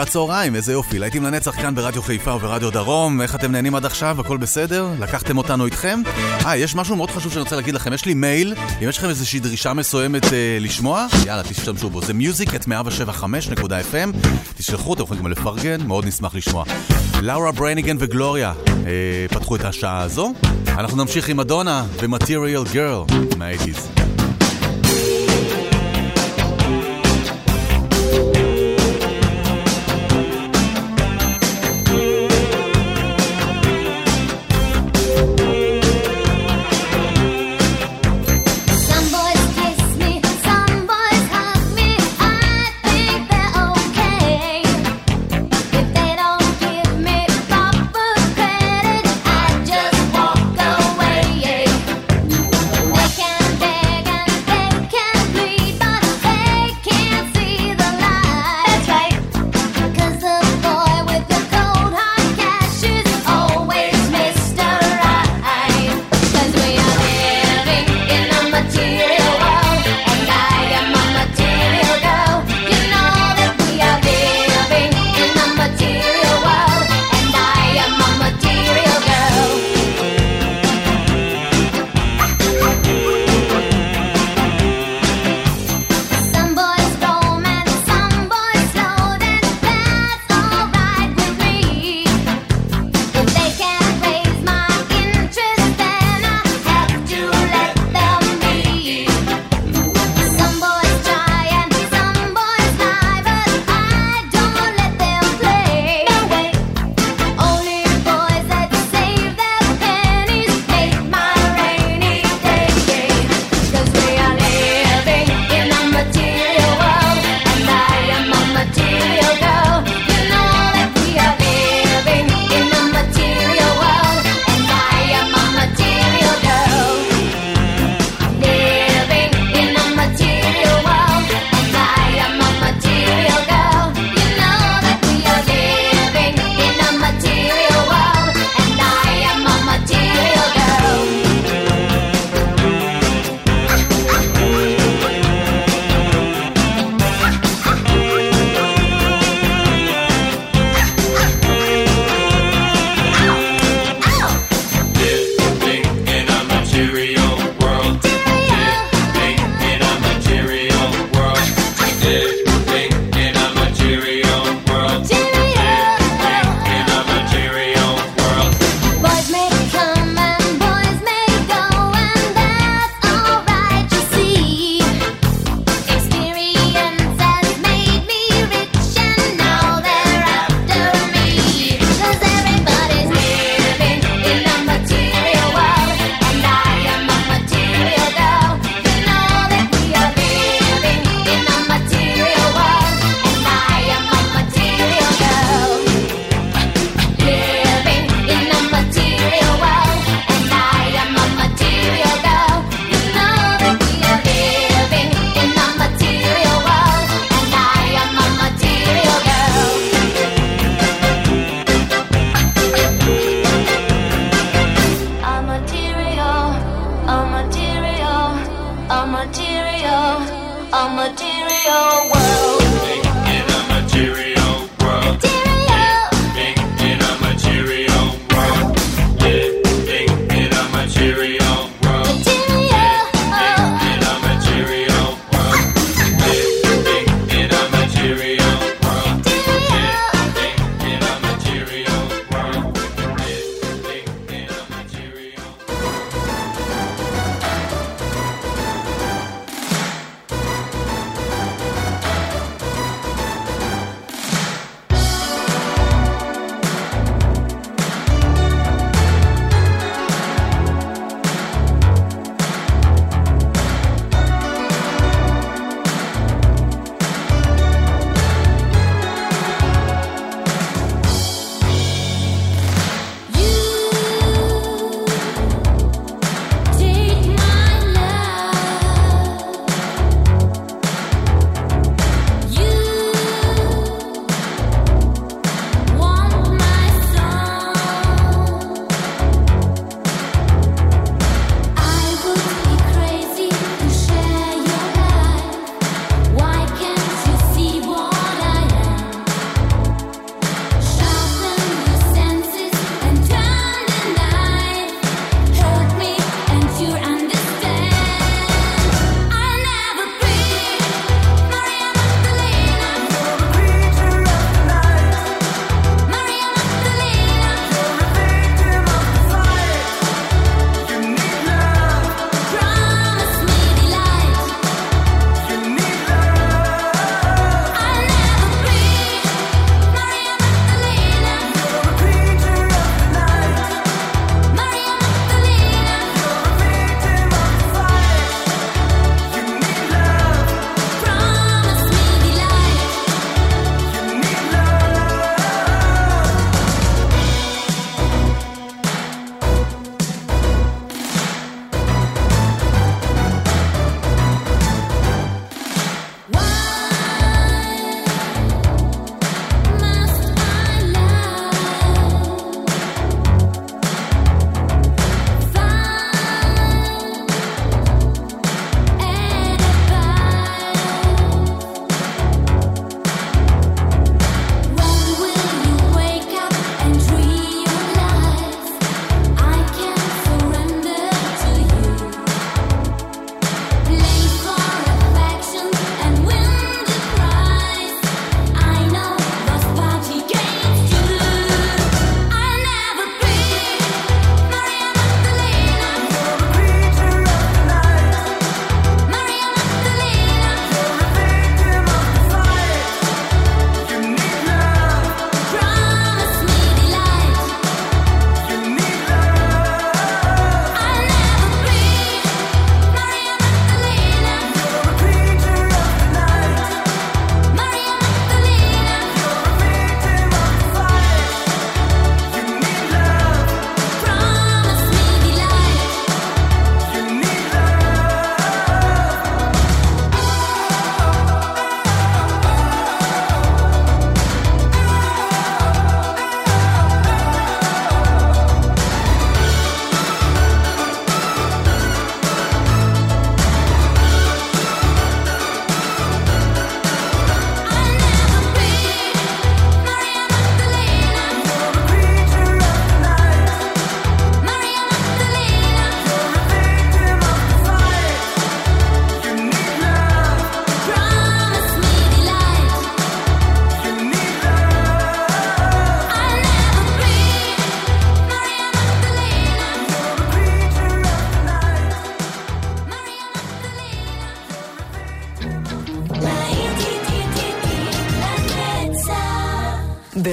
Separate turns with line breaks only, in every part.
שעת צהריים, איזה יופי. להיטים לנצח כאן ברדיו חיפה וברדיו דרום. איך אתם נהנים עד עכשיו? הכל בסדר? לקחתם אותנו איתכם? אה, יש משהו מאוד חשוב שאני רוצה להגיד לכם. יש לי מייל, אם יש לכם איזושהי דרישה מסוימת אה, לשמוע, יאללה, תשתמשו בו. זה מיוזיק את 175.fm. תשלחו, אתם יכולים גם לפרגן, מאוד נשמח לשמוע. לאורה ברייניגן וגלוריה אה, פתחו את השעה הזו. אנחנו נמשיך עם אדונה ו-Material Girl
מהאייטיז.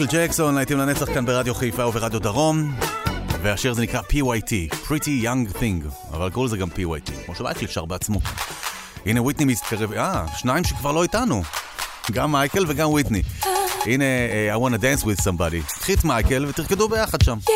מייקל ג'קסון, להיטים לנצח כאן ברדיו חיפה וברדיו דרום, והשיר הזה נקרא PYT, Pretty Young Thing, אבל קוראים לזה גם PYT, כמו שמייקל שר בעצמו. הנה וויטני מתקרב, אה, שניים שכבר לא איתנו, גם מייקל וגם וויטני. הנה אה, I want to dance with somebody, קחי את מייקל ותרקדו ביחד שם.
Yeah.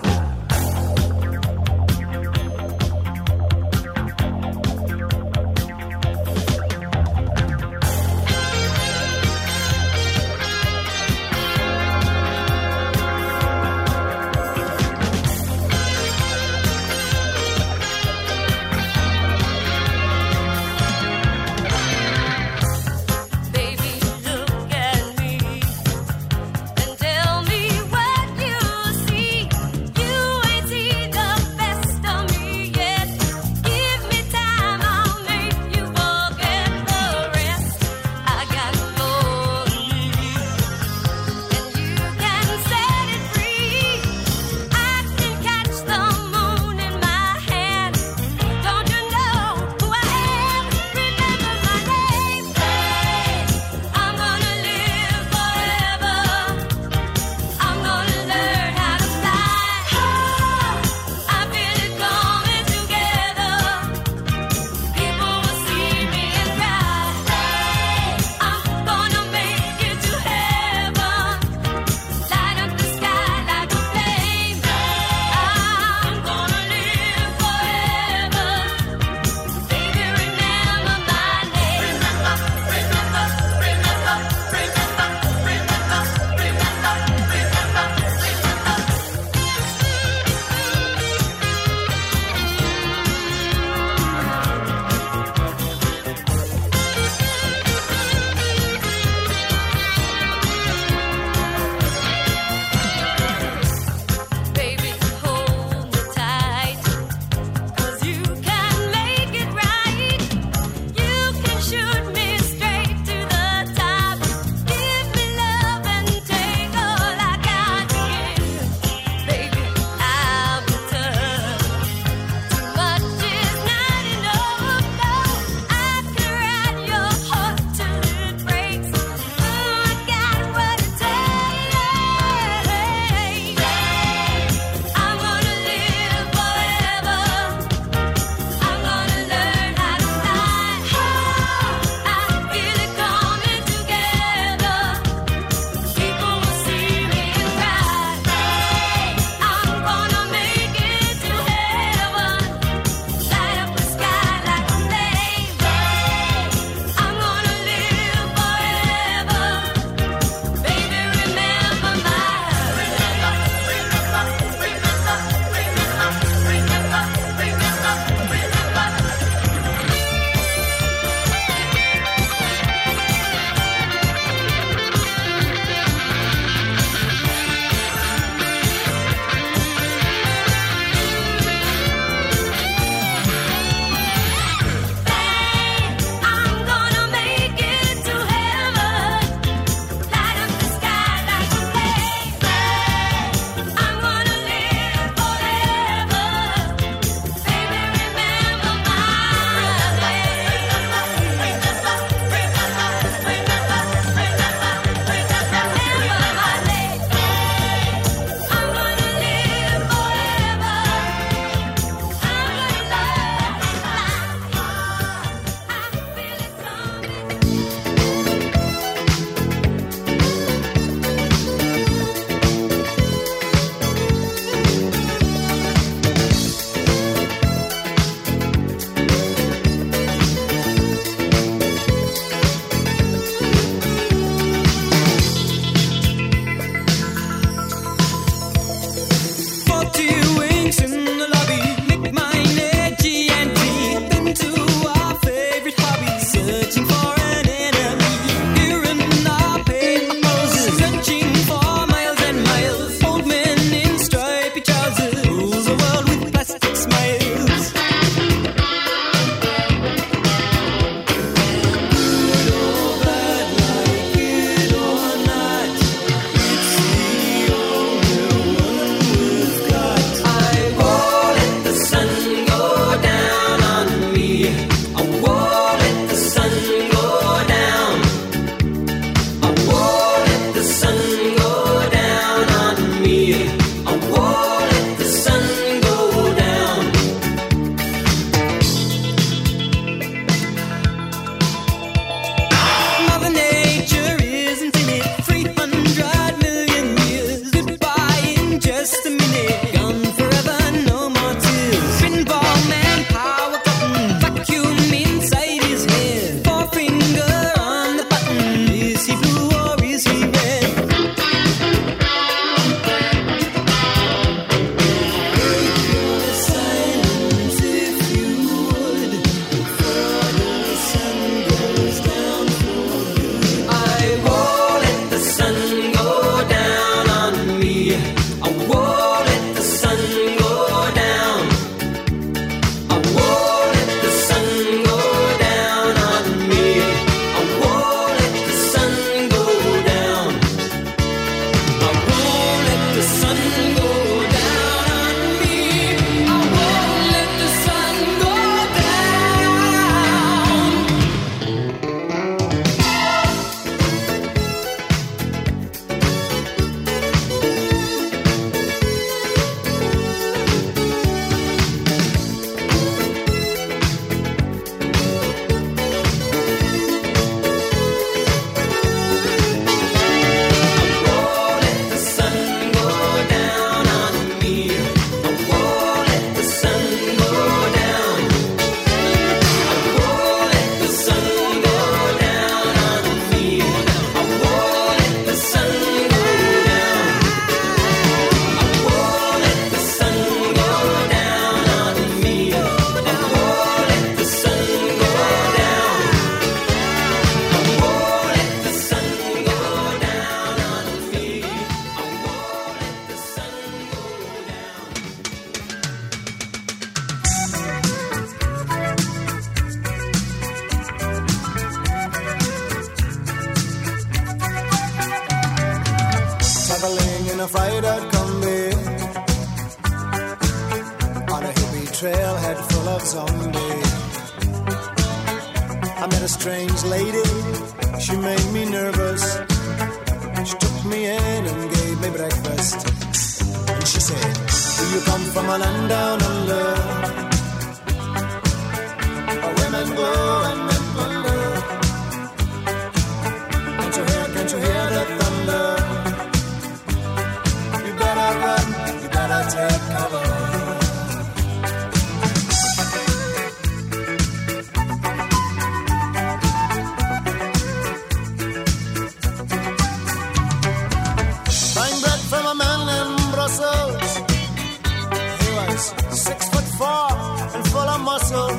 six foot four and full of muscle.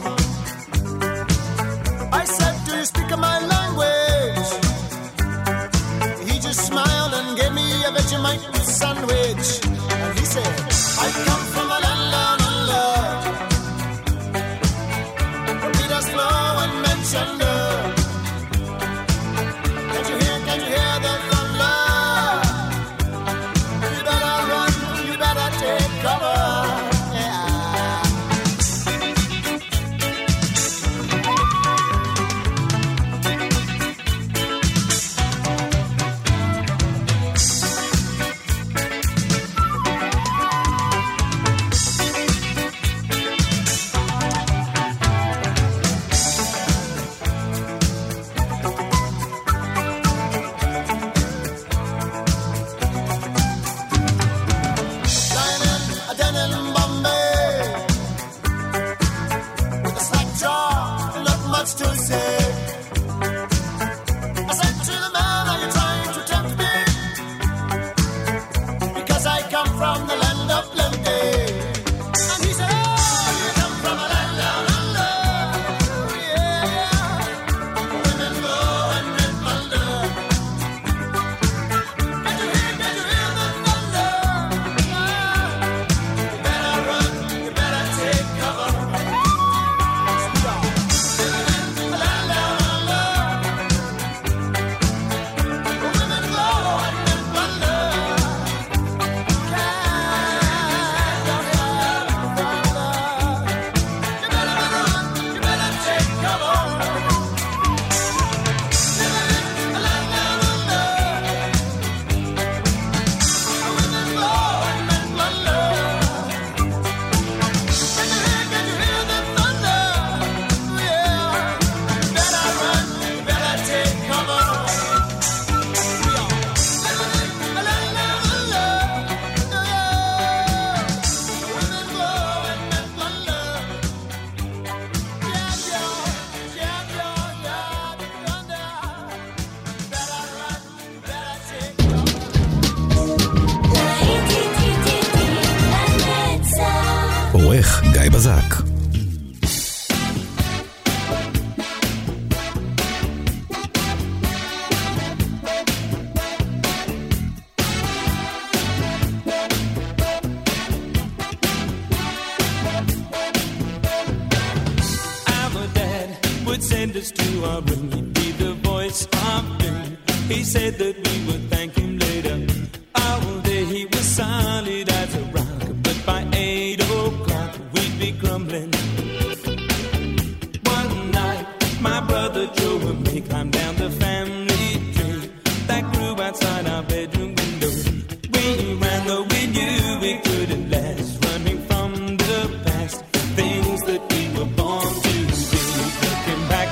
I said, Do you speak my language? He just smiled and gave me a Vegemite sandwich. And he said, I come from a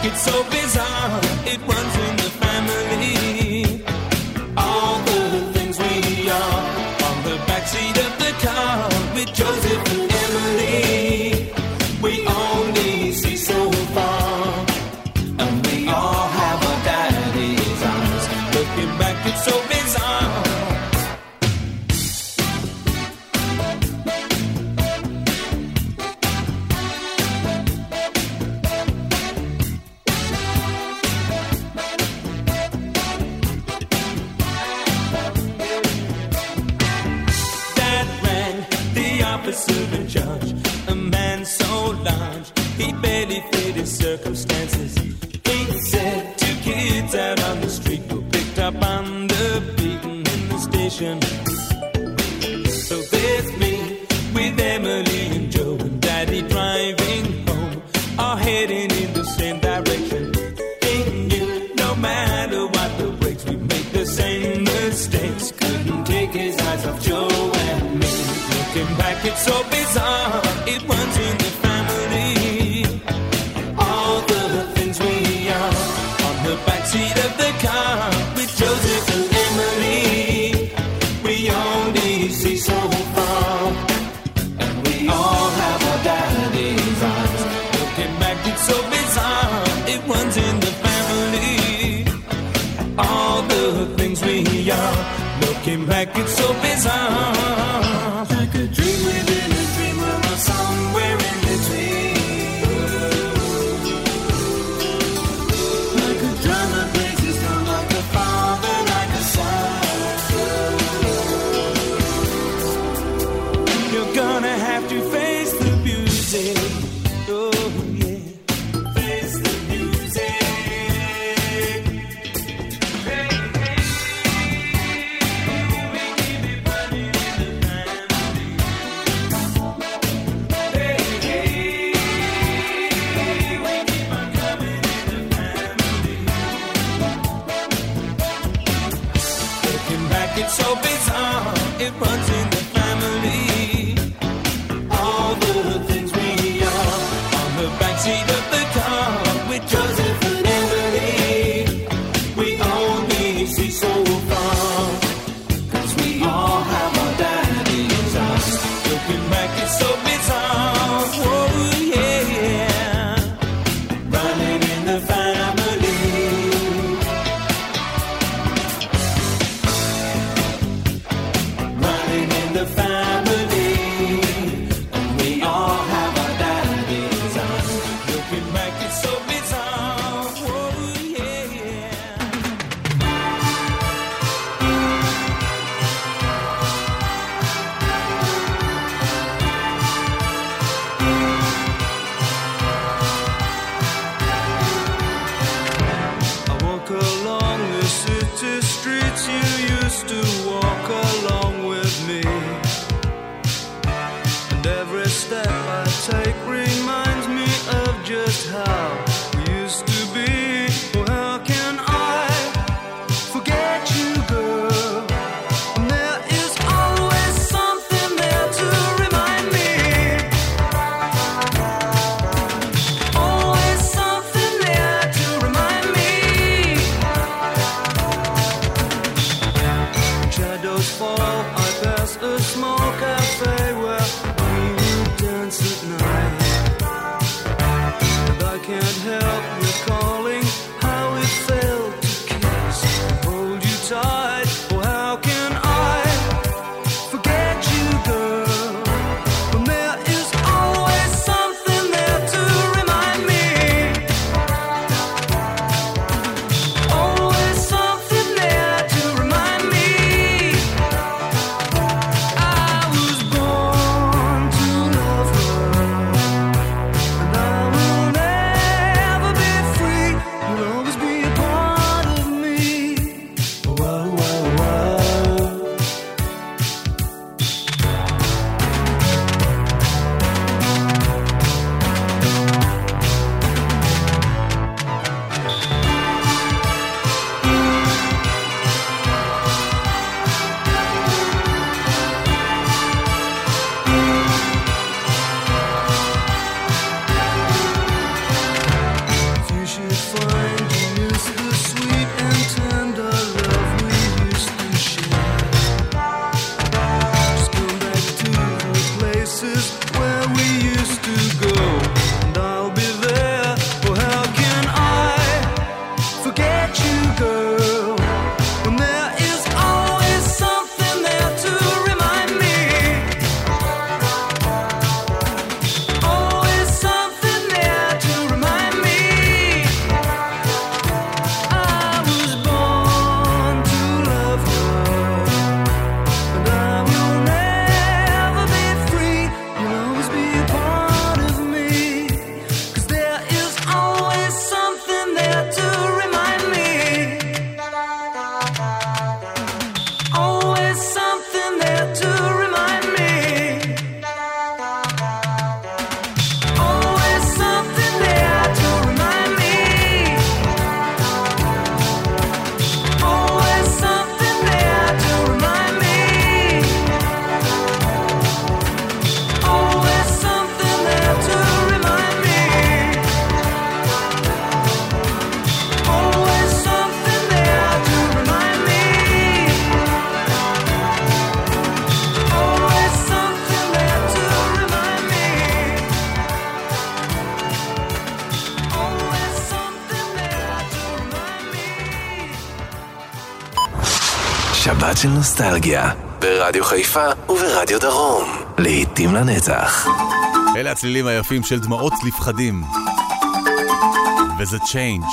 It's so bizarre, it runs. could dream. City streets you used to walk along.
נוסטלגיה, ברדיו חיפה וברדיו דרום. לעתים לנצח.
אלה הצלילים היפים של דמעות לפחדים. וזה צ'יינג'.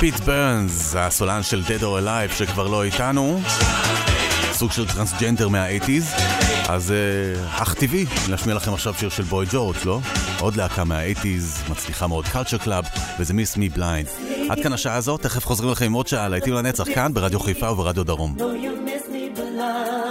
פיט ברנס, הסולן של Dead or Alive שכבר לא איתנו, סוג של טרנסג'נדר מהאייטיז, אז אה, אך טבעי להשמיע לכם עכשיו שיר של בוי ג'ורג', לא? עוד להקה מהאייטיז, מצליחה מאוד Culture Club, וזה Miss Me Blind. עד כאן השעה הזאת, תכף חוזרים לכם עם עוד שעה, להיטים לנצח כאן ברדיו חיפה וברדיו דרום.
No,